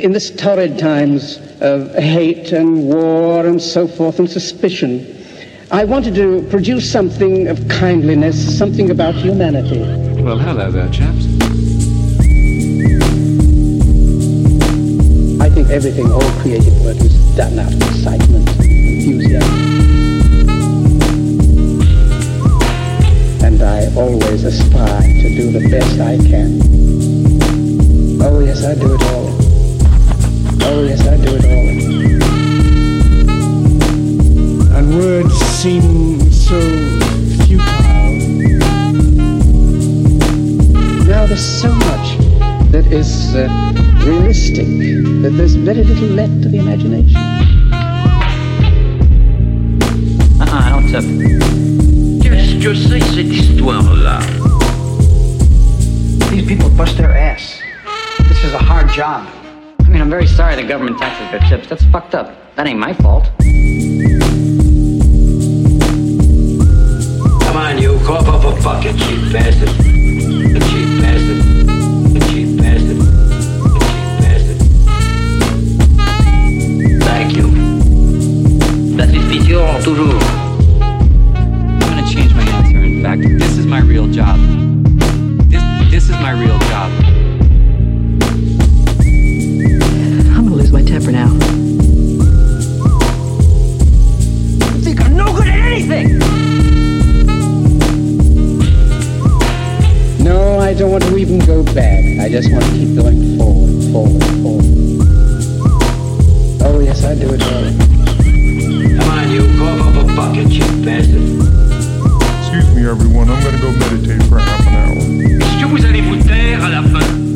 In this torrid times of hate and war and so forth and suspicion, I wanted to produce something of kindliness, something about humanity. Well, hello there, chaps. I think everything, all creative work is done out of excitement, enthusiasm. And I always aspire to do the best I can. There's so much that is uh, realistic that there's very little left to the imagination. Ah, I don't tip. Qu'est-ce que c'est cette histoire-là These people bust their ass. This is a hard job. I mean, I'm very sorry the government taxes their chips. That's fucked up. That ain't my fault. Come on, you cough up a fucking cheap bastard. Answer. Fact, this is my real job. This this is my real job. I'm gonna lose my temper now. You think I'm no good at anything? No, I don't want to even go back. I just want to keep going forward, forward, forward. Everyone. I'm gonna go meditate for half an hour. Est-ce que vous allez vous taire à la fin?